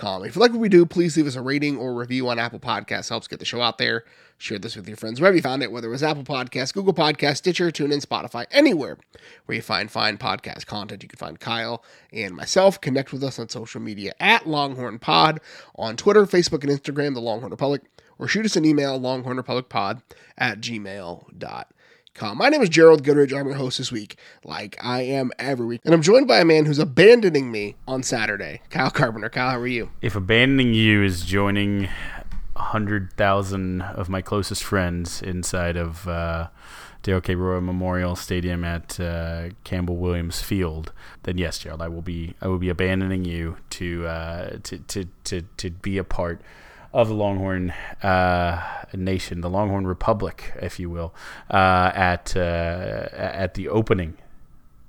If you like what we do, please leave us a rating or review on Apple Podcasts. Helps get the show out there. Share this with your friends wherever you found it, whether it was Apple Podcasts, Google Podcasts, Stitcher, TuneIn, Spotify, anywhere where you find fine podcast content. You can find Kyle and myself. Connect with us on social media at Longhorn Pod on Twitter, Facebook, and Instagram, the Longhorn Republic, or shoot us an email, longhornrepublicpod at gmail.com. My name is Gerald Goodridge. I'm your host this week, like I am every week. And I'm joined by a man who's abandoning me on Saturday, Kyle Carpenter. Kyle, how are you? If abandoning you is joining hundred thousand of my closest friends inside of uh, Darrell K. Royal Memorial Stadium at uh, Campbell Williams Field, then yes, Gerald, I will be I will be abandoning you to uh, to, to to to be a part of the Longhorn uh, Nation, the Longhorn Republic, if you will, uh, at uh, at the opening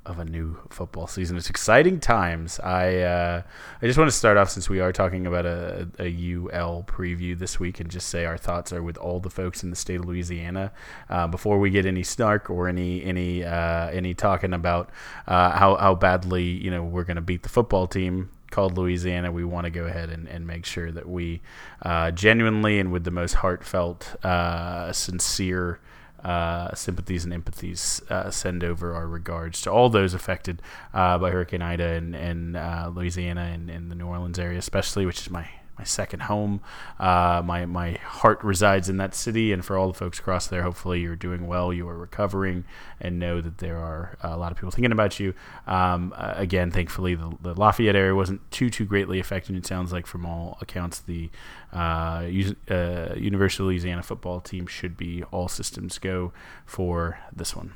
of a new football season. It's exciting times. I uh, I just want to start off since we are talking about a, a UL preview this week and just say our thoughts are with all the folks in the state of Louisiana. Uh, before we get any snark or any any uh, any talking about uh, how how badly you know we're going to beat the football team called Louisiana, we want to go ahead and, and make sure that we uh, genuinely and with the most heartfelt, uh, sincere uh, sympathies and empathies uh, send over our regards to all those affected uh, by Hurricane Ida and, and uh, Louisiana and, and, the New Orleans area, especially, which is my my second home. Uh, my my heart resides in that city, and for all the folks across there, hopefully you're doing well, you are recovering, and know that there are a lot of people thinking about you. Um, uh, again, thankfully, the, the, Lafayette area wasn't too too greatly affected. It sounds like from all accounts, the uh, uh, University of Louisiana football team should be all systems go for this one.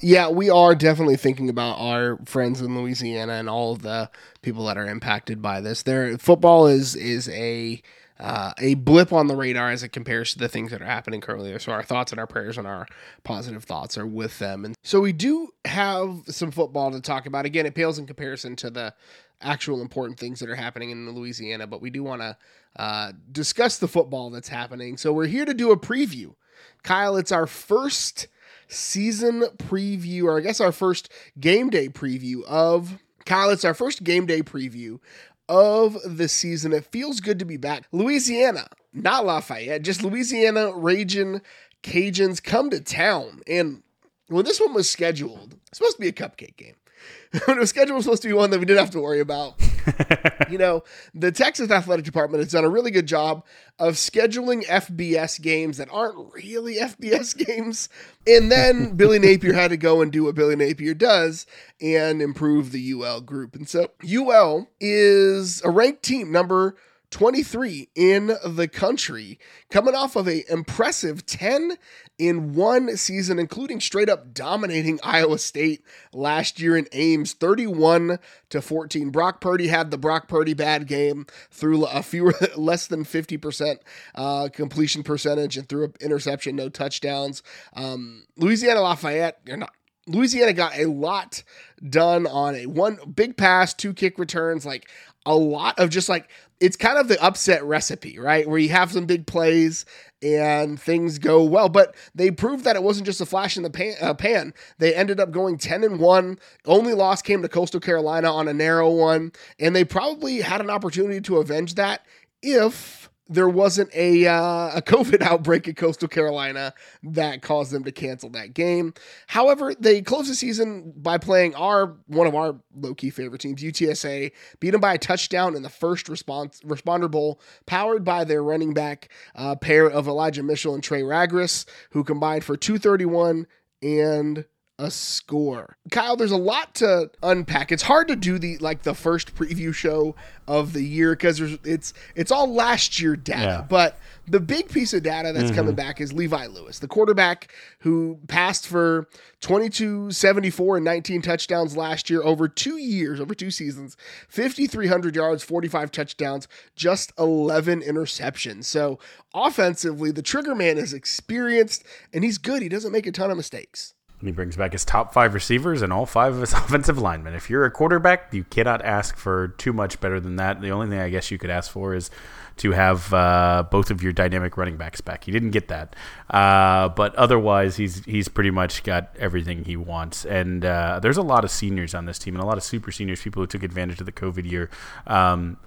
Yeah, we are definitely thinking about our friends in Louisiana and all of the people that are impacted by this. There, football is is a uh, a blip on the radar as it compares to the things that are happening currently. So our thoughts and our prayers and our positive thoughts are with them. And so we do have some football to talk about. Again, it pales in comparison to the actual important things that are happening in Louisiana, but we do want to uh, discuss the football that's happening. So we're here to do a preview. Kyle, it's our first season preview, or I guess our first game day preview of Kyle. It's our first game day preview of the season. It feels good to be back. Louisiana, not Lafayette, just Louisiana Raging Cajuns come to town. And when this one was scheduled, it's supposed to be a cupcake game. when it was scheduled, was supposed to be one that we didn't have to worry about. you know, the Texas Athletic Department has done a really good job of scheduling FBS games that aren't really FBS games. And then Billy Napier had to go and do what Billy Napier does and improve the UL group. And so UL is a ranked team, number 23 in the country, coming off of a impressive 10 in one season, including straight up dominating Iowa State last year in Ames, 31 to 14. Brock Purdy had the Brock Purdy bad game, threw a fewer less than 50% uh, completion percentage and threw an interception, no touchdowns. Um, Louisiana Lafayette, you're not Louisiana got a lot done on a one big pass, two kick returns, like a lot of just like it's kind of the upset recipe, right? Where you have some big plays and things go well, but they proved that it wasn't just a flash in the pan. Uh, pan. They ended up going 10 and 1. Only loss came to Coastal Carolina on a narrow one, and they probably had an opportunity to avenge that if there wasn't a uh, a COVID outbreak at Coastal Carolina that caused them to cancel that game. However, they closed the season by playing our one of our low key favorite teams, UTSA, beat them by a touchdown in the first response responder bowl, powered by their running back uh, pair of Elijah Mitchell and Trey Ragas, who combined for 231 and a score. Kyle, there's a lot to unpack. It's hard to do the like the first preview show of the year because it's it's all last year data. Yeah. But the big piece of data that's mm-hmm. coming back is Levi Lewis, the quarterback who passed for 22 74 and 19 touchdowns last year over 2 years, over 2 seasons. 5300 yards, 45 touchdowns, just 11 interceptions. So, offensively, the trigger man is experienced and he's good. He doesn't make a ton of mistakes. And he brings back his top five receivers and all five of his offensive linemen. If you're a quarterback, you cannot ask for too much better than that. The only thing I guess you could ask for is to have uh, both of your dynamic running backs back. He didn't get that, uh, but otherwise, he's he's pretty much got everything he wants. And uh, there's a lot of seniors on this team, and a lot of super seniors, people who took advantage of the COVID year, um,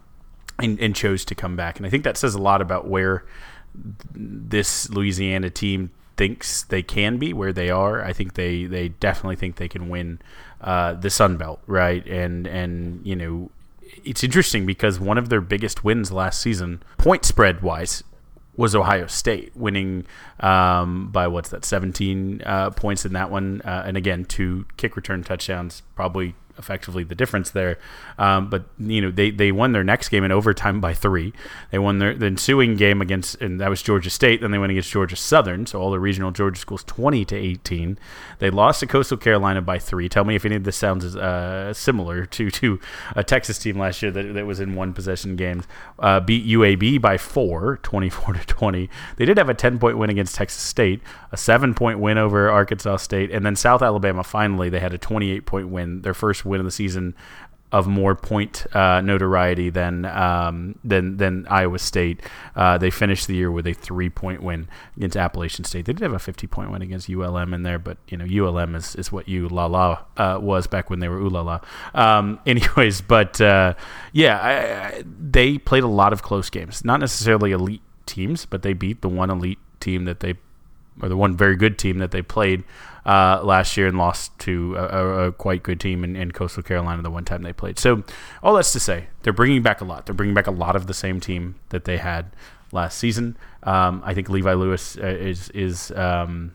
and, and chose to come back. And I think that says a lot about where this Louisiana team thinks they can be where they are. I think they, they definitely think they can win uh, the Sun Belt, right? And and you know, it's interesting because one of their biggest wins last season, point spread wise, was Ohio State, winning um, by what's that, 17 uh, points in that one, uh, and again two kick return touchdowns, probably effectively the difference there. Um, but you know they, they won their next game in overtime by three. They won their the ensuing game against and that was Georgia State. Then they went against Georgia Southern. So all the regional Georgia schools twenty to eighteen. They lost to Coastal Carolina by three. Tell me if any of this sounds uh, similar to to a Texas team last year that, that was in one possession games. Uh, beat UAB by four, 24 to twenty. They did have a ten point win against Texas State, a seven point win over Arkansas State, and then South Alabama. Finally, they had a twenty eight point win, their first win of the season of more point uh, notoriety than um, than than Iowa State. Uh, they finished the year with a three point win against Appalachian State. They did have a fifty point win against ULM in there, but you know ULM is, is what you la la uh, was back when they were ooh la la. Um, anyways, but uh, yeah, I, I, they played a lot of close games. Not necessarily elite teams, but they beat the one elite team that they or the one very good team that they played uh, last year and lost to a, a quite good team in, in, Coastal Carolina the one time they played. So all that's to say, they're bringing back a lot. They're bringing back a lot of the same team that they had last season. Um, I think Levi Lewis uh, is is um,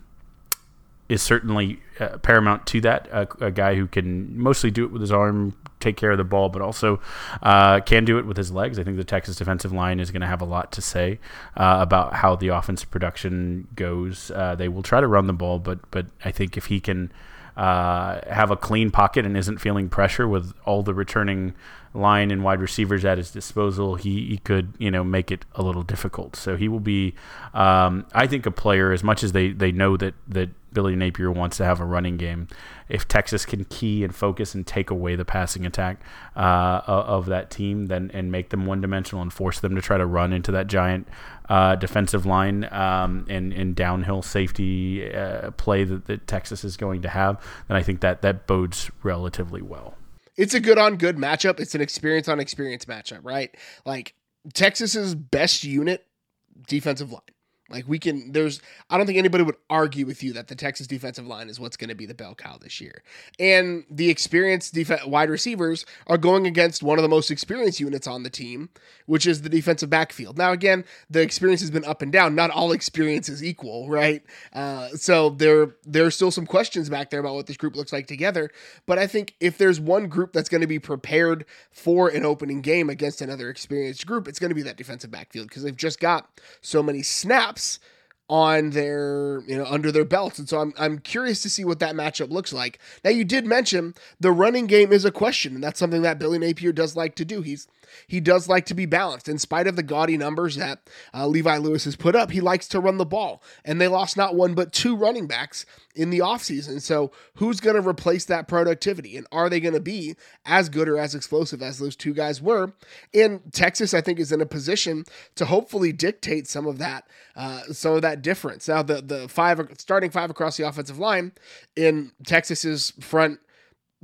is certainly uh, paramount to that. a guy who can mostly do it with his arm, take care of the ball, but also uh, can do it with his legs. I think the Texas defensive line is going to have a lot to say uh, about how the offensive production goes. Uh, they will try to run the ball, but but I think if he can uh, have a clean pocket and isn't feeling pressure with all the returning line and wide receivers at his disposal, he, he could you know make it a little difficult. So he will be, um, I think, a player as much as they, they know that that Billy Napier wants to have a running game. If Texas can key and focus and take away the passing attack uh, of that team, then and make them one dimensional and force them to try to run into that giant uh, defensive line um, and, and downhill safety uh, play that, that Texas is going to have, then I think that that bodes relatively well. It's a good on good matchup. It's an experience on experience matchup, right? Like Texas's best unit defensive line like we can, there's, I don't think anybody would argue with you that the Texas defensive line is what's going to be the bell cow this year. And the experienced def- wide receivers are going against one of the most experienced units on the team, which is the defensive backfield. Now, again, the experience has been up and down. Not all experience is equal, right? Uh, so there, there are still some questions back there about what this group looks like together. But I think if there's one group that's going to be prepared for an opening game against another experienced group, it's going to be that defensive backfield because they've just got so many snaps on their you know under their belts and so I'm I'm curious to see what that matchup looks like. Now you did mention the running game is a question and that's something that Billy Napier does like to do. He's he does like to be balanced. In spite of the gaudy numbers that uh, Levi Lewis has put up, he likes to run the ball. And they lost not one, but two running backs in the offseason. So who's going to replace that productivity? And are they going to be as good or as explosive as those two guys were? And Texas, I think, is in a position to hopefully dictate some of that, uh, some of that difference. Now, the the five starting five across the offensive line in Texas's front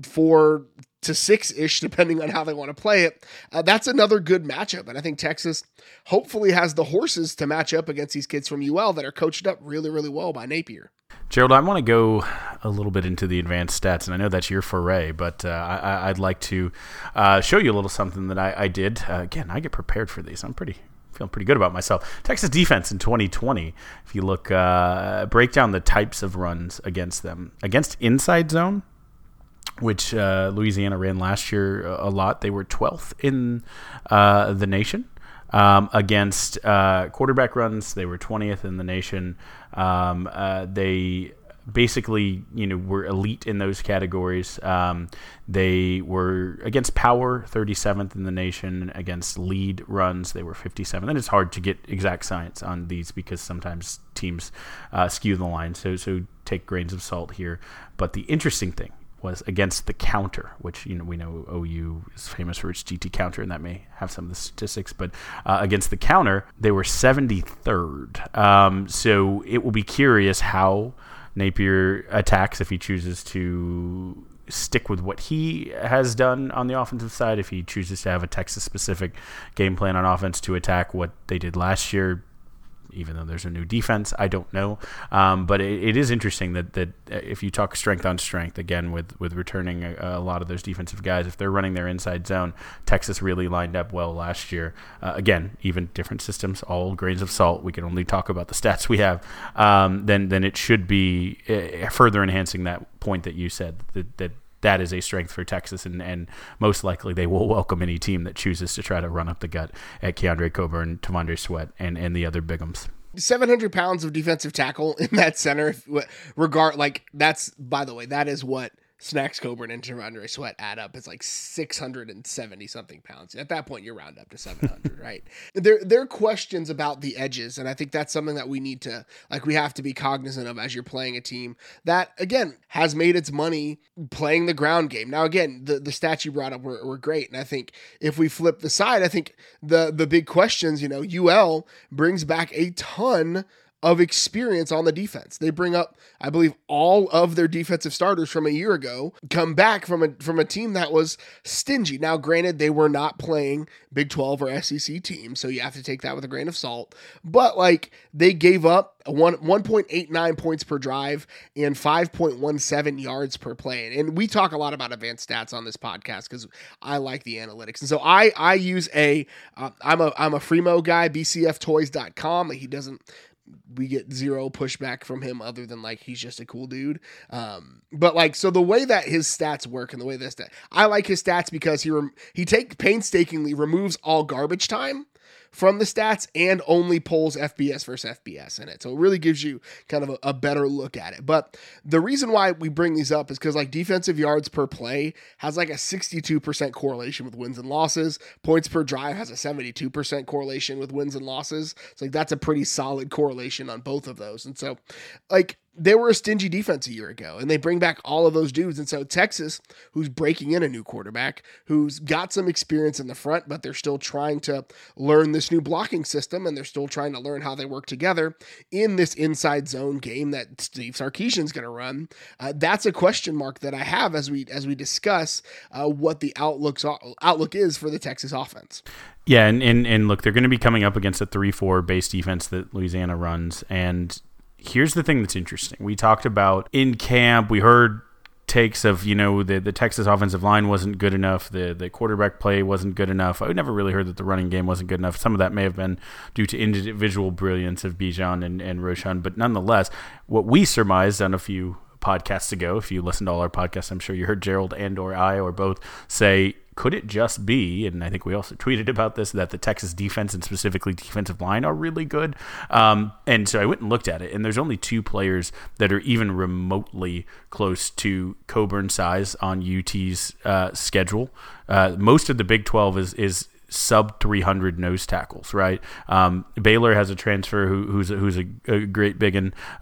four to six ish, depending on how they want to play it. Uh, that's another good matchup. And I think Texas hopefully has the horses to match up against these kids from UL that are coached up really, really well by Napier. Gerald, I want to go a little bit into the advanced stats, and I know that's your foray, but uh, I, would like to uh, show you a little something that I, I did. Uh, again, I get prepared for these. I'm pretty feeling pretty good about myself. Texas defense in 2020, if you look, uh, break down the types of runs against them. Against inside zone, which uh, Louisiana ran last year a lot. They were 12th in uh, the nation. Um, against uh, quarterback runs, they were 20th in the nation. Um, uh, they basically, you know, were elite in those categories. Um, they were against power, 37th in the nation. Against lead runs, they were 57th. And it's hard to get exact science on these because sometimes teams uh, skew the line. So, so take grains of salt here. But the interesting thing was against the counter, which you know we know OU is famous for its GT counter, and that may have some of the statistics. But uh, against the counter, they were 73rd. Um, so it will be curious how Napier attacks if he chooses to stick with what he has done on the offensive side. If he chooses to have a Texas specific game plan on offense to attack what they did last year, even though there's a new defense. I don't know, um, but it, it is interesting that that uh, if you talk strength on strength again with with returning a, a, lot of those defensive guys, if they're running their inside zone, Texas really lined up well last year. Uh, again, even different systems, all grains of salt. We can only talk about the stats we have. Um, then then it should be uh, further enhancing that point that you said that that that is a strength for Texas, and, and most likely they will welcome any team that chooses to try to run up the gut at Keondre Coburn, T'Vondre Sweat, and, and the other Bigums. 700 pounds of defensive tackle in that center regard like that's by the way that is what Snacks Coburn and T'Vondre Sweat add up. It's like 670 something pounds. At that point, you round up to 700, right? There, there are questions about the edges, and I think that's something that we need to, like, we have to be cognizant of as you're playing a team that, again, has made its money playing the ground game. Now, again, the, the stats you brought up were, were great, and I think if we flip the side, I think the the big questions, you know, UL brings back a ton of experience on the defense. They bring up, I believe, all of their defensive starters from a year ago, come back from a from a team that was stingy. Now, granted, they were not playing Big 12 or SEC teams, so you have to take that with a grain of salt. But like they gave up one 1.89 points per drive and 5.17 yards per play. And we talk a lot about advanced stats on this podcast because I like the analytics. And so I I use a am uh, a I'm a Fremeau guy, bcftoys.com. He doesn't we get zero pushback from him other than like he's just a cool dude. Um, but like so the way that his stats work and the way this that I like his stats because he rem- he take painstakingly removes all garbage time from the stats and only pulls FBS versus FBS in it. So it really gives you kind of a, a better look at it. But the reason why we bring these up is because like defensive yards per play has like a 62% correlation with wins and losses. Points per drive has a 72% correlation with wins and losses. It's like that's a pretty solid correlation on both of those. And so like they were a stingy defense a year ago, and they bring back all of those dudes. And so Texas, who's breaking in a new quarterback, who's got some experience in the front, but they're still trying to learn this new blocking system, and they're still trying to learn how they work together in this inside zone game that Steve Sarkisian's going to run. Uh, that's a question mark that I have as we as we discuss uh, what the outlooks outlook is for the Texas offense. Yeah, and, and, and look, they're going to be coming up against a 3 4 base defense that Louisiana runs. And here's the thing that's interesting. We talked about in camp, we heard takes of you know the the Texas offensive line wasn't good enough, the the quarterback play wasn't good enough. I never really heard that the running game wasn't good enough. Some of that may have been due to individual brilliance of Bijan and and Roschon, but nonetheless, what we surmised on a few podcasts ago, if you listen to all our podcasts, I'm sure you heard Gerald and or I or both say could it just be, and I think we also tweeted about this, that the Texas defense and specifically defensive line are really good? Um, and so I went and looked at it, and there's only two players that are even remotely close to Coburn size on UT's uh, schedule. Uh, most of the Big 12 is is sub 300 nose tackles, right? Um, Baylor has a transfer who, who's a, who's a, a great big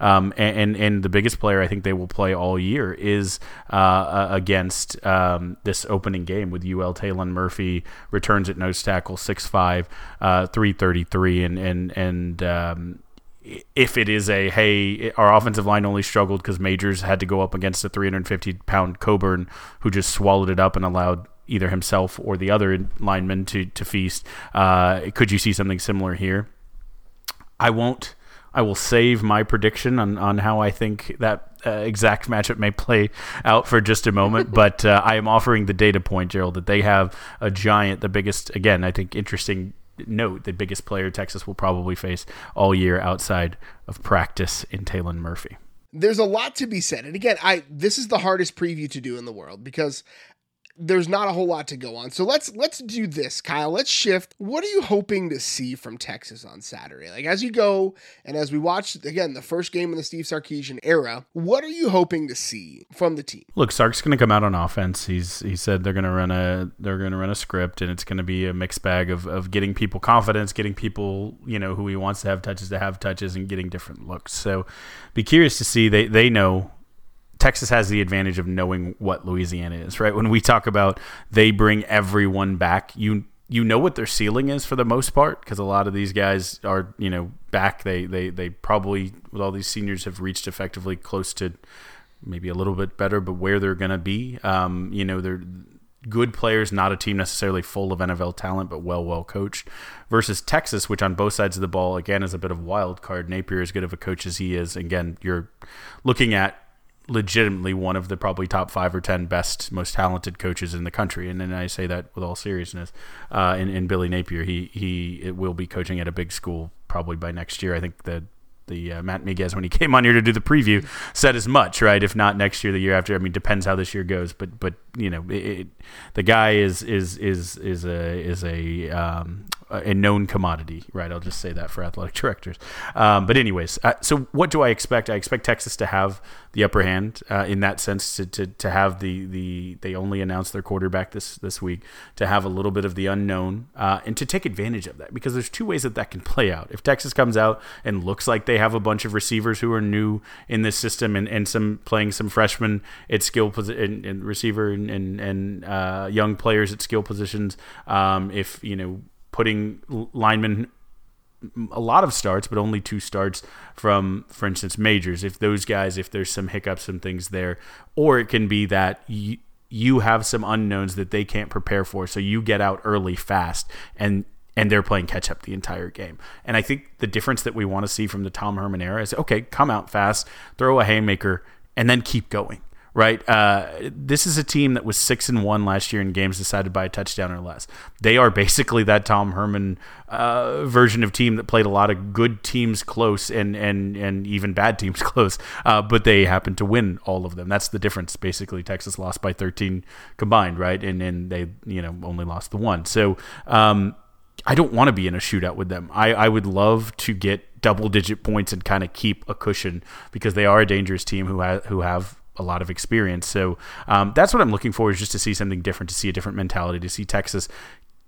um, and, and, and the biggest player I think they will play all year is uh, against um, this opening game with UL. Tayland Humphrey returns at nose tackle 6'5", uh, 333, and and and um, if it is a hey, our offensive line only struggled because Majors had to go up against a 350 pound Coburn who just swallowed it up and allowed either himself or the other lineman to to feast. Uh, could you see something similar here? I won't. I will save my prediction on, on how I think that uh, exact matchup may play out for just a moment. but uh, I am offering the data point, Gerald, that they have a giant, the biggest, again, I think interesting note, the biggest player Texas will probably face all year outside of practice in Tayland Humphrey. There's a lot to be said. And again, I this is the hardest preview to do in the world because there's not a whole lot to go on. So let's let's do this, Kyle. Let's shift. What are you hoping to see from Texas on Saturday? Like as you go and as we watch again the first game in the Steve Sarkisian era, what are you hoping to see from the team? Look, Sark's going to come out on offense. He's he said they're going to run a they're going to run a script, and it's going to be a mixed bag of of getting people confidence, getting people you know who he wants to have touches to have touches, and getting different looks. So, be curious to see. They they know Texas has the advantage of knowing what Louisiana is, right? When we talk about they bring everyone back, you you know what their ceiling is for the most part because a lot of these guys are you know back. They they they probably with all these seniors have reached effectively close to maybe a little bit better, but where they're to be, um, you know, they're good players, not a team necessarily full of NFL talent, but well, well coached. Versus Texas, which on both sides of the ball again is a bit of wild card. Napier as good of a coach as he is. Again, you're looking at legitimately one of the probably top five or ten best, most talented coaches in the country, and, and I say that with all seriousness. Uh, in, Billy Napier, he he will be coaching at a big school probably by next year. I think the the uh, Matt Miguez when he came on here to do the preview said as much, right? If not next year, the year after. I mean, depends how this year goes, but but you know, it, it, the guy is is is is a is a um, a known commodity, right? I'll just say that for athletic directors. Um, but anyways, uh, so what do I expect? I expect Texas to have the upper hand uh, in that sense. To, to, to have the the they only announced their quarterback this this week to have a little bit of the unknown uh, and to take advantage of that because there's two ways that that can play out. If Texas comes out and looks like they have a bunch of receivers who are new in this system and, and some playing some freshmen at skill position and, receiver and and, and uh, young players at skill positions, um, if you know putting linemen a lot of starts, but only two starts from, for instance, majors. If those guys, if there's some hiccups and things there, or it can be that you, you have some unknowns that they can't prepare for, so you get out early fast and and they're playing catch up the entire game. And I think the difference that we want to see from the Tom Herman era is okay, come out fast, throw a haymaker, and then keep going right? Uh, this is a team that was six and one last year in games decided by a touchdown or less. They are basically that Tom Herman uh, version of team that played a lot of good teams close and and and even bad teams close, uh, but they happened to win all of them. That's the difference. Basically, Texas lost by 13 combined, right? And and they you know only lost the one. So. Um, I don't want to be in a shootout with them. I, I would love to get double digit points and kind of keep a cushion because they are a dangerous team who have who have a lot of experience. So um, that's what I'm looking for is just to see something different, to see a different mentality, to see Texas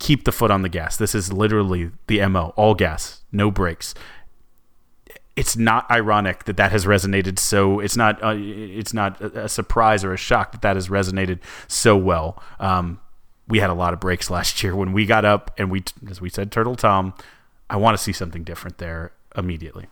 keep the foot on the gas. This is literally the mo, all gas, no brakes. It's not ironic that that has resonated so. It's not. Uh, it's not a surprise or a shock that that has resonated so well. Um, we had a lot of breaks last year when we got up and we, as we said, Turtle Tom. I want to see something different there immediately.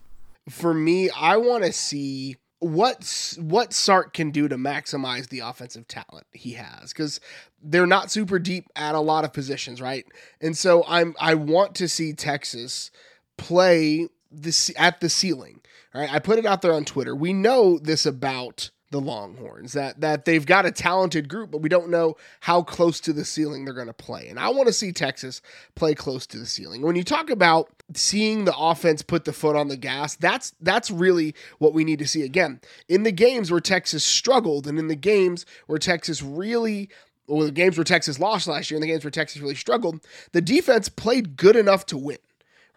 For me, I want to see what what Sark can do to maximize the offensive talent he has because they're not super deep at a lot of positions, right? And so I'm I want to see Texas play this at the ceiling. Right? I put it out there on Twitter. We know this about the Longhorns that that they've got a talented group, but we don't know how close to the ceiling they're going to play. And I want to see Texas play close to the ceiling. When you talk about seeing the offense put the foot on the gas, that's that's really what we need to see again. In the games where Texas struggled and in the games where Texas really or the games where Texas lost last year and the games where Texas really struggled, the defense played good enough to win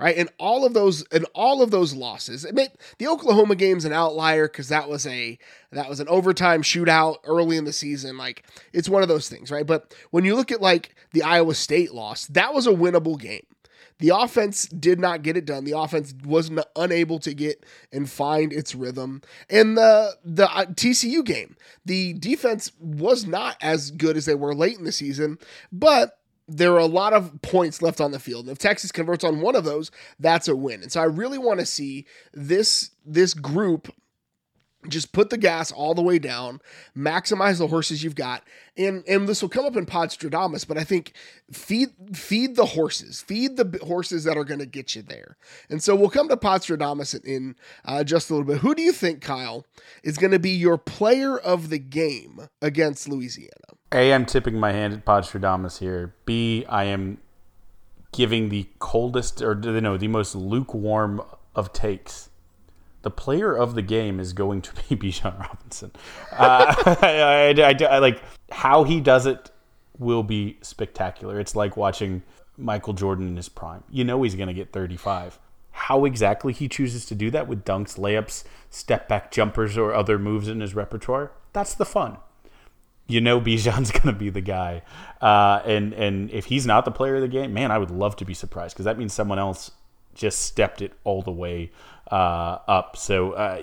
right? And all of those and all of those losses. The Oklahoma game's an outlier because that was a that was an overtime shootout early in the season. Like it's one of those things, right? But when you look at like the Iowa State loss, that was a winnable game. The offense did not get it done. The offense was unable to get and find its rhythm. And the the uh, TCU game, the defense was not as good as they were late in the season, but there are a lot of points left on the field. If Texas converts on one of those, that's a win. And so I really want to see this this group just put the gas all the way down, maximize the horses you've got, and and this will come up in Podstradamus, but I think feed feed the horses, feed the horses that are going to get you there. And so we'll come to Podstradamus in, in uh, just a little bit. Who do you think, Kyle, is going to be your player of the game against Louisiana? A, I'm tipping my hand at Podstradamus here. B, I am giving the coldest or no, the most lukewarm of takes the player of the game is going to be Bijan Robinson. Uh, I, I, I, I, like how he does it will be spectacular. It's like watching Michael Jordan in his prime. You know he's going to get 35. How exactly he chooses to do that with dunks, layups, step back jumpers, or other moves in his repertoire, that's the fun. You know Bijan's going to be the guy. Uh, and, and if he's not the player of the game, man, I would love to be surprised because that means someone else just stepped it all the way uh, up. So uh,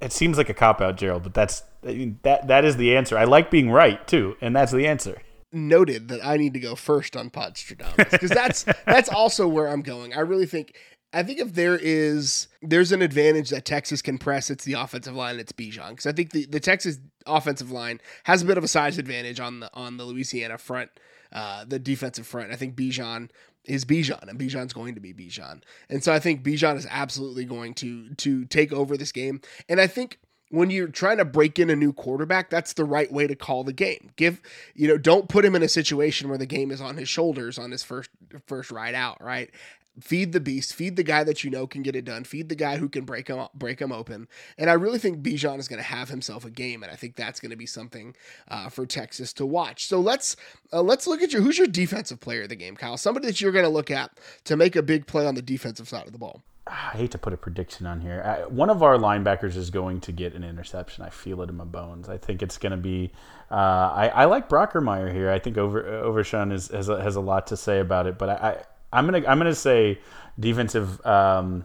it seems like a cop out, Gerald, but that's that that is the answer. I like being right too, and that's the answer noted that I need to go first on Podstradamus because that's that's also where I'm going. I really think I think if there is there's an advantage that Texas can press, it's the offensive line. It's Bijan because I think the, the Texas offensive line has a bit of a size advantage on the on the Louisiana front, uh, the defensive front. I think Bijan is Bijan, and Bijan's going to be Bijan, and so I think Bijan is absolutely going to to take over this game. And I think when you're trying to break in a new quarterback, that's the right way to call the game. Give, you know, don't put him in a situation where the game is on his shoulders on his first first ride out, right? Feed the beast, feed the guy that you know can get it done, feed the guy who can break him break him open. And I really think Bijan is going to have himself a game, and I think that's going to be something uh, for Texas to watch. So let's uh, let's look at your who's your defensive player of the game, Kyle. Somebody that you're going to look at to make a big play on the defensive side of the ball. I hate to put a prediction on here. I, one of our linebackers is going to get an interception. I feel it in my bones. I think it's going to be. Uh, I, I like Brockermeyer here. I think over Overshown is, has a, has a lot to say about it. But I, I am gonna I'm gonna say defensive. Um,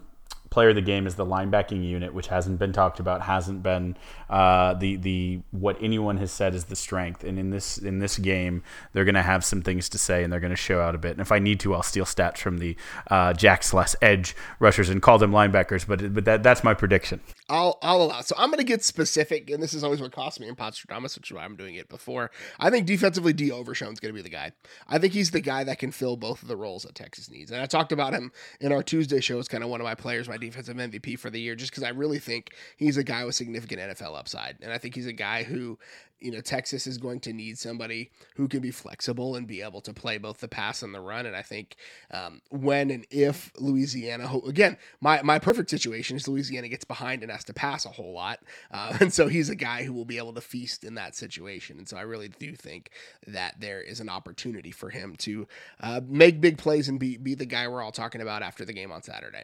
player of the game is the linebacking unit, which hasn't been talked about, hasn't been uh, the the what anyone has said is the strength. And in this in this game, they're going to have some things to say, and they're going to show out a bit. And if I need to, I'll steal stats from the uh, Jack slash edge rushers and call them linebackers. But but that that's my prediction. I'll I'll allow. So I'm going to get specific, and this is always what costs me in Podstradamus, which is why I'm doing it before. I think defensively, D Overshown's going to be the guy. I think he's the guy that can fill both of the roles that Texas needs. And I talked about him in our Tuesday show as kind of one of my players, my defensive MVP for the year, just because I really think he's a guy with significant NFL upside. And I think he's a guy who you know, Texas is going to need somebody who can be flexible and be able to play both the pass and the run. And I think um, when and if Louisiana, again, my, my perfect situation is Louisiana gets behind and has to pass a whole lot. Uh, and so he's a guy who will be able to feast in that situation. And so I really do think that there is an opportunity for him to uh, make big plays and be, be the guy we're all talking about after the game on Saturday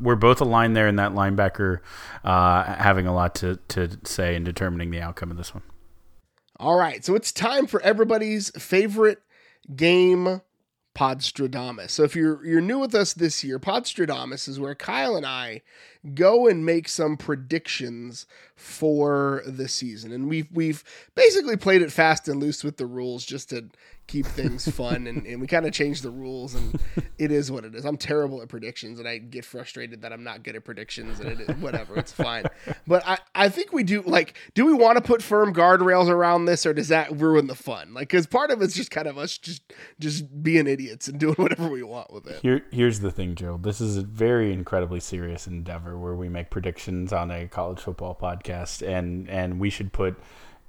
we're both aligned there in that linebacker uh, having a lot to, to say in determining the outcome of this one. All right, so it's time for everybody's favorite game, Podstradamus. So if you're you're new with us this year, Podstradamus is where Kyle and I go and make some predictions for the season, and we've we've basically played it fast and loose with the rules just to keep things fun and, and we kind of change the rules and it is what it is. I'm terrible at predictions and I get frustrated that I'm not good at predictions and it is whatever, it's fine. But I, I think we do like do we want to put firm guardrails around this or does that ruin the fun? Like cuz part of it's just kind of us just just being idiots and doing whatever we want with it. Here here's the thing, Joe. This is a very incredibly serious endeavor where we make predictions on a college football podcast and and we should put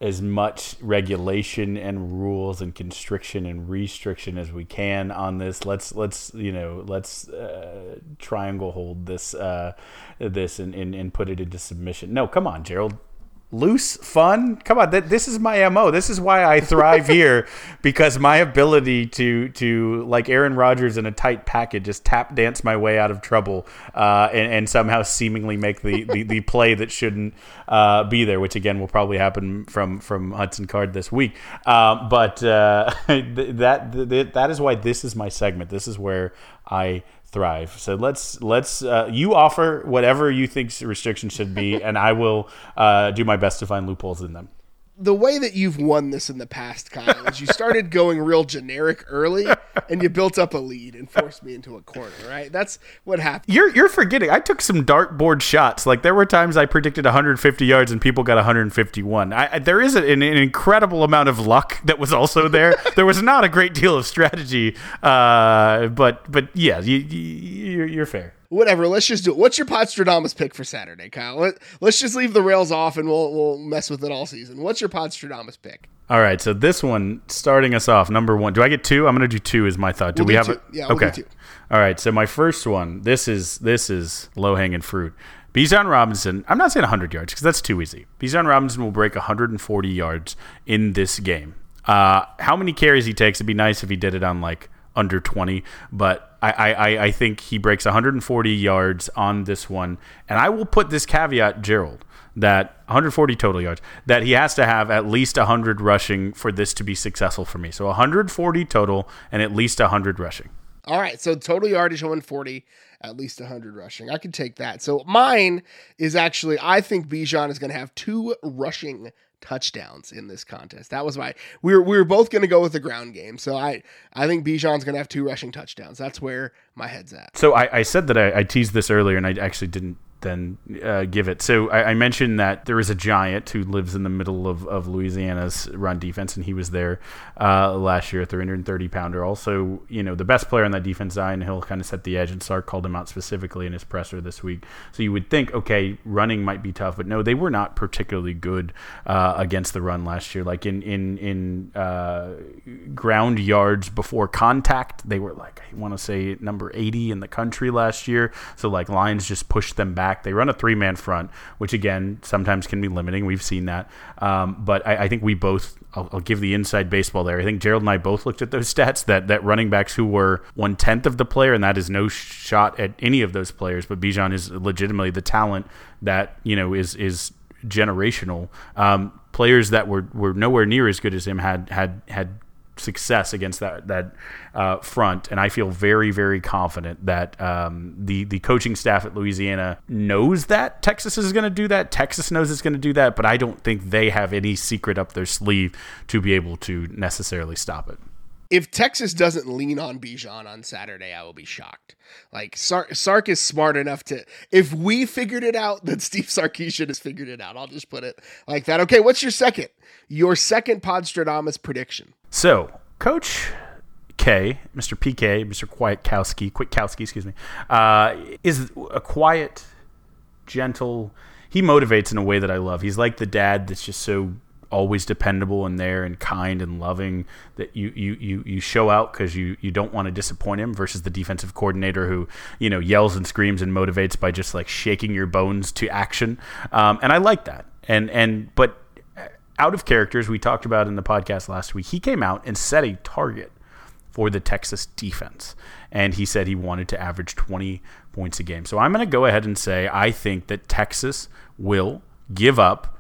as much regulation and rules and constriction and restriction as we can on this. Let's let's you know let's uh, triangle hold this uh, this and, and and put it into submission. No, come on, Gerald loose fun. Come on th- this is my mo this is why i thrive here because my ability to to like aaron rodgers in a tight package just tap dance my way out of trouble uh, and, and, somehow seemingly make the, the, the play that shouldn't uh, be there which again will probably happen from from hudson card this week. Uh, but uh, that, that that is why this is my segment. This is where i thrive. So let's let's uh, you offer whatever you think restrictions should be, and I will uh, do my best to find loopholes in them the way that you've won this in the past, Kyle, is you started going real generic early, and you built up a lead and forced me into a corner. Right? That's what happened. You're you're forgetting. I took some dartboard shots. Like there were times I predicted 150 yards and people got 151. I, there is an, an, incredible amount of luck that was also there. there was not a great deal of strategy, uh, but but yeah, you, you, you're fair whatever. Let's just do it. What's your Podstradamus pick for Saturday, Kyle? Let, us just leave the rails off and we'll we'll mess with it all season. What's your Podstradamus pick? All right, so this one starting us off, number one. Do I get two? I'm going to do two. Is my thought. Do we'll we have two. a yeah? We'll okay. All right, so my first one. This is this is low hanging fruit. Bijan Robinson. I'm not saying 100 yards because that's too easy. Bijan Robinson will break 140 yards in this game. Uh, how many carries he takes? It'd be nice if he did it on like under 20, but I, I, I think he breaks 140 yards on this one. And I will put this caveat, Gerald, that 140 total yards, that he has to have at least 100 rushing for this to be successful for me. So 140 total and at least 100 rushing. All right, so total yardage 140, at least 100 rushing. I can take that. So mine is actually, I think Bijan is going to have two rushing touchdowns in this contest. That was my we were we were both going to go with the ground game. So I I think Bijan's going to have two rushing touchdowns. That's where my head's at. So I, I said that I, I teased this earlier, and I actually didn't then uh, give it. So I, I, mentioned that there is a giant who lives in the middle of, of Louisiana's run defense, and he was there uh, last year, 330 pounder. Also, you know, the best player on that defense, Zi'Yon Hill, kind of set the edge, and Sark called him out specifically in his presser this week. So you would think, okay, running might be tough, but no, they were not particularly good uh, against the run last year. Like in in in uh, ground yards before contact, they were like I want to say number 80 in the country last year. So like Lions just pushed them back They run a three man front, which again sometimes can be limiting. We've seen that. Um, but I, I, think we both. I'll, I'll, give the inside baseball there. I think Gerald and I both looked at those stats that that running backs who were one tenth of the player, and that is no shot at any of those players. But Bijan is legitimately the talent that you know is is generational. Um, players that were, were nowhere near as good as him had had had success against that that uh, front, and I feel very very confident that um, the the coaching staff at Louisiana knows that Texas is going to do that. Texas knows it's going to do that, but I don't think they have any secret up their sleeve to be able to necessarily stop it. If Texas doesn't lean on Bijan on Saturday, I will be shocked. Like Sark, Sark is smart enough to. If we figured it out, then Steve Sarkisian has figured it out. I'll just put it like that. Okay, what's your second? Your second Podstradamus prediction. So, Coach K, Mr. PK, Mr. Kwiatkowski, Kwiatkowski, excuse me, uh, is a quiet, gentle. He motivates in a way that I love. He's like the dad that's just so always dependable and there and kind and loving that you you you, you show out because you you don't want to disappoint him versus the defensive coordinator who you know yells and screams and motivates by just like shaking your bones to action um, and I like that and and but out of characters we talked about in the podcast last week, he came out and set a target for the Texas defense. And he said he wanted to average 20 points a game. So I'm going to go ahead and say I think that Texas will give up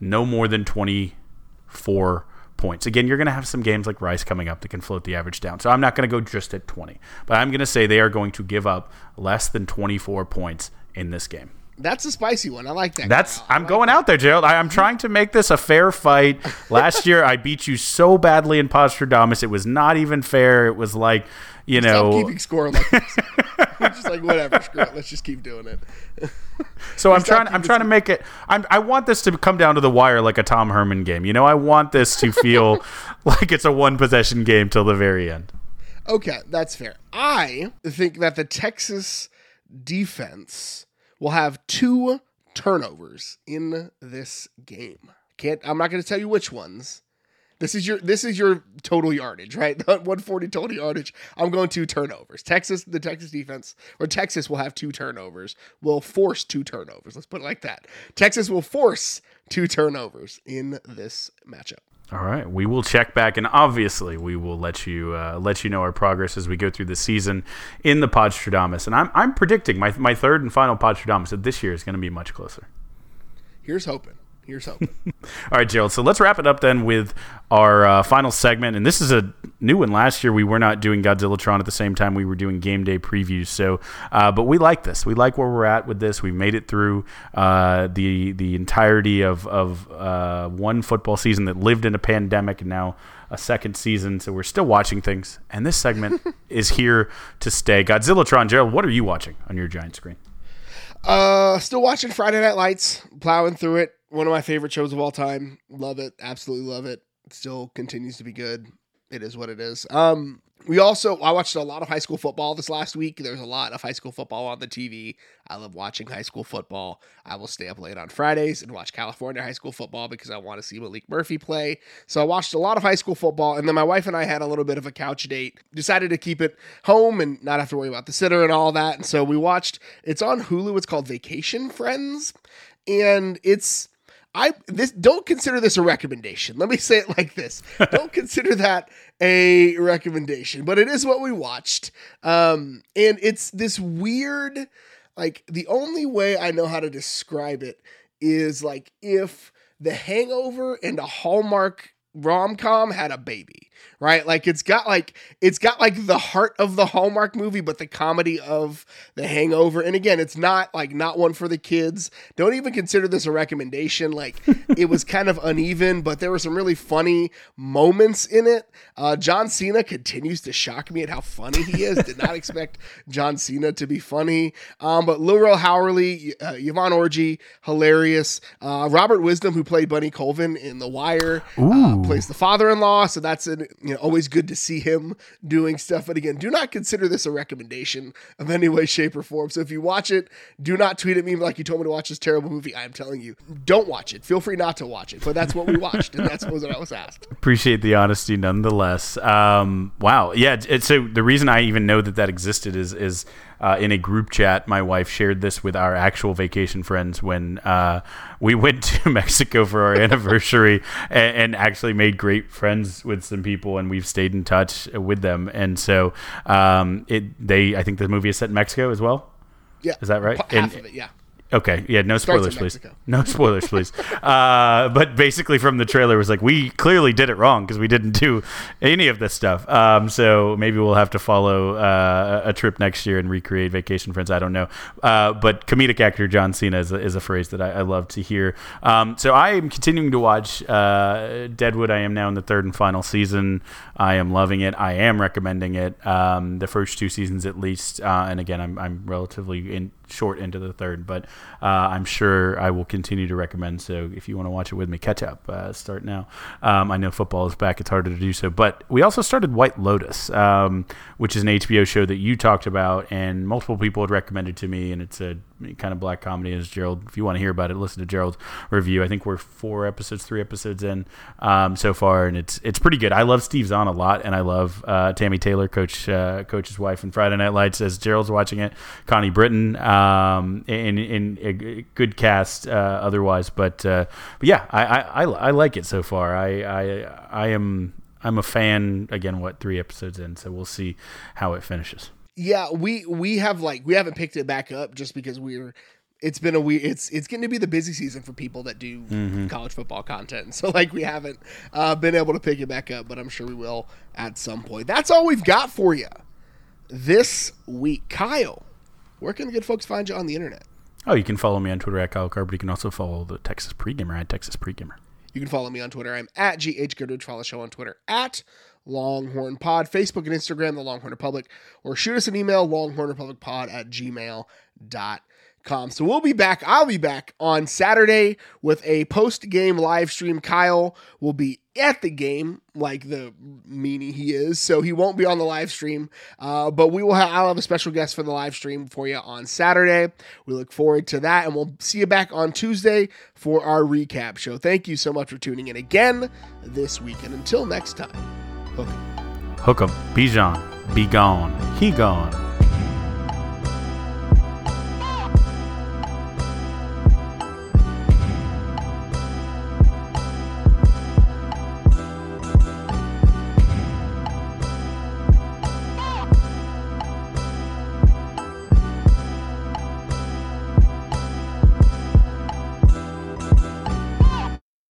no more than 24 points. Again, you're going to have some games like Rice coming up that can float the average down. So I'm not going to go just at 20. But I'm going to say they are going to give up less than 24 points in this game. That's a spicy one. I like that. That's I'm like going that. out there, Gerald. I, am trying to make this a fair fight. Last year, I beat you so badly in Podstradamus. It was not even fair. It was like, you know, Stop keeping score like this. just like whatever. Screw it. Let's just keep doing it. so I'm trying. I'm trying to make it. I'm, I want this to come down to the wire like a Tom Herman game. You know, I want this to feel like it's a one possession game till the very end. Okay, that's fair. I think that the Texas defense will have two turnovers in this game. Can't I'm not going to tell you which ones. This is your this is your total yardage, right? 140 total yardage. I'm going two turnovers. Texas, the Texas defense or Texas will have two turnovers. Will force two turnovers. Let's put it like that. Texas will force two turnovers in this matchup. All right, we will check back, and obviously, we will let you uh, let you know our progress as we go through the season in the Podstradamus. And I'm I'm predicting my my third and final Podstradamus that this year is going to be much closer. Here's hoping. Here's hoping. All right, Gerald. So let's wrap it up then with our uh, final segment. And this is a new one. Last year we were not doing Godzillatron at the same time we were doing game day previews. So, uh, but we like this. We like where we're at with this. We made it through uh, the the entirety of of uh, one football season that lived in a pandemic, and now a second season. So we're still watching things. And this segment is here to stay. Godzillatron, Gerald. What are you watching on your giant screen? Uh, still watching Friday Night Lights, plowing through it. One of my favorite shows of all time. Love it, absolutely love it. still continues to be good. It is what it is. Um, we also I watched a lot of high school football this last week. There's a lot of high school football on the TV. I love watching high school football. I will stay up late on Fridays and watch California high school football because I want to see Maalik Murphy play. So I watched a lot of high school football, and then my wife and I had a little bit of a couch date. Decided to keep it home and not have to worry about the sitter and all that. And so we watched. It's on Hulu. It's called Vacation Friends, and it's I this don't consider this a recommendation. Let me say it like this: don't consider that a recommendation, but it is what we watched, um, and it's this weird. Like the only way I know how to describe it is like if The Hangover and a Hallmark rom com had a baby, right? Like it's got like it's got like the heart of the Hallmark movie, but the comedy of The Hangover. And again, it's not like not one for the kids. Don't even consider this a recommendation. Like it was kind of uneven, but there were some really funny moments in it. Uh, John Cena continues to shock me at how funny he is. Did not expect John Cena to be funny. Um, but Lil Rel Howery, uh, Yvonne Orji, hilarious. Uh, Robert Wisdom, who played Bunny Colvin in The Wire, uh, plays the father-in-law. So that's an, you know always good to see him doing stuff. But again, do not consider this a recommendation of any way, shape, or form. So if you watch it, do not tweet at me like you told me to watch this terrible movie. I am telling you, don't watch it. Feel free not to watch it. But that's what we watched, and that's what I was asked. Appreciate the honesty, nonetheless. Um, wow, yeah. It, so the reason I even know that that existed is is uh, in a group chat. My wife shared this with our actual vacation friends when uh, we went to Mexico for our anniversary and, and, actually made great friends with some people, and we've stayed in touch with them. And so um, it they I think the movie is set in Mexico as well. Yeah, is that right? Half and, of it, yeah. Okay, yeah, no spoilers, please. No spoilers, please. uh, but basically, from the trailer, was like we clearly did it wrong because we didn't do any of this stuff. Um, so maybe we'll have to follow uh, a trip next year and recreate Vacation Friends. I don't know. Uh, but comedic actor John Cena is a, is a phrase that I, I love to hear. Um, so I am continuing to watch uh, Deadwood. I am now in the third and final season. I am loving it. I am recommending it. Um, the first two seasons at least. Uh, and again, I'm I'm relatively in short into the third, but uh, I'm sure I will continue to recommend. So if you want to watch it with me, catch up. Uh, start now. Um, I know football is back; it's harder to do so. But we also started White Lotus, um, which is an HBO show that you talked about, and multiple people had recommended to me, and it's a kind of black comedy. As Gerald, if you want to hear about it, listen to Gerald's review. I think we're four episodes, three episodes in um, so far, and it's it's pretty good. I love Steve Zahn a lot, and I love uh, Tami Taylor, coach uh, coach's wife in Friday Night Lights. As Gerald's watching it, Connie Britton um, in in a good cast uh, otherwise. But uh, but yeah, I, I, I like it so far. I I I am I'm a fan. Again, what three episodes in, so we'll see how it finishes. Yeah, we we have like we haven't picked it back up just because we're it's been a weird it's it's getting to be the busy season for people that do mm-hmm. college football content so like we haven't uh, been able to pick it back up but i'm sure we will at some point that's all we've got for you this week kyle where can the good folks find you on the internet? Oh, you can follow me on Twitter at Kyle Carr, but you can also follow the Texas Pregamer at Texas Pregamer. You can follow me on Twitter. I'm at GH Goodridge. Follow the show on Twitter at Longhorn Pod, Facebook and Instagram, The Longhorn Republic, or shoot us an email, longhornrepublicpod at gmail.com. So we'll be back. I'll be back on Saturday with a post game live stream. Kyle will be at the game, like the meanie he is, so he won't be on the live stream. Uh, but we will have I'll have a special guest for the live stream for you on Saturday. We look forward to that, and we'll see you back on Tuesday for our recap show. Thank you so much for tuning in again this week, and until next time, hook 'em. Hook 'em. Bijan. Be gone. He gone.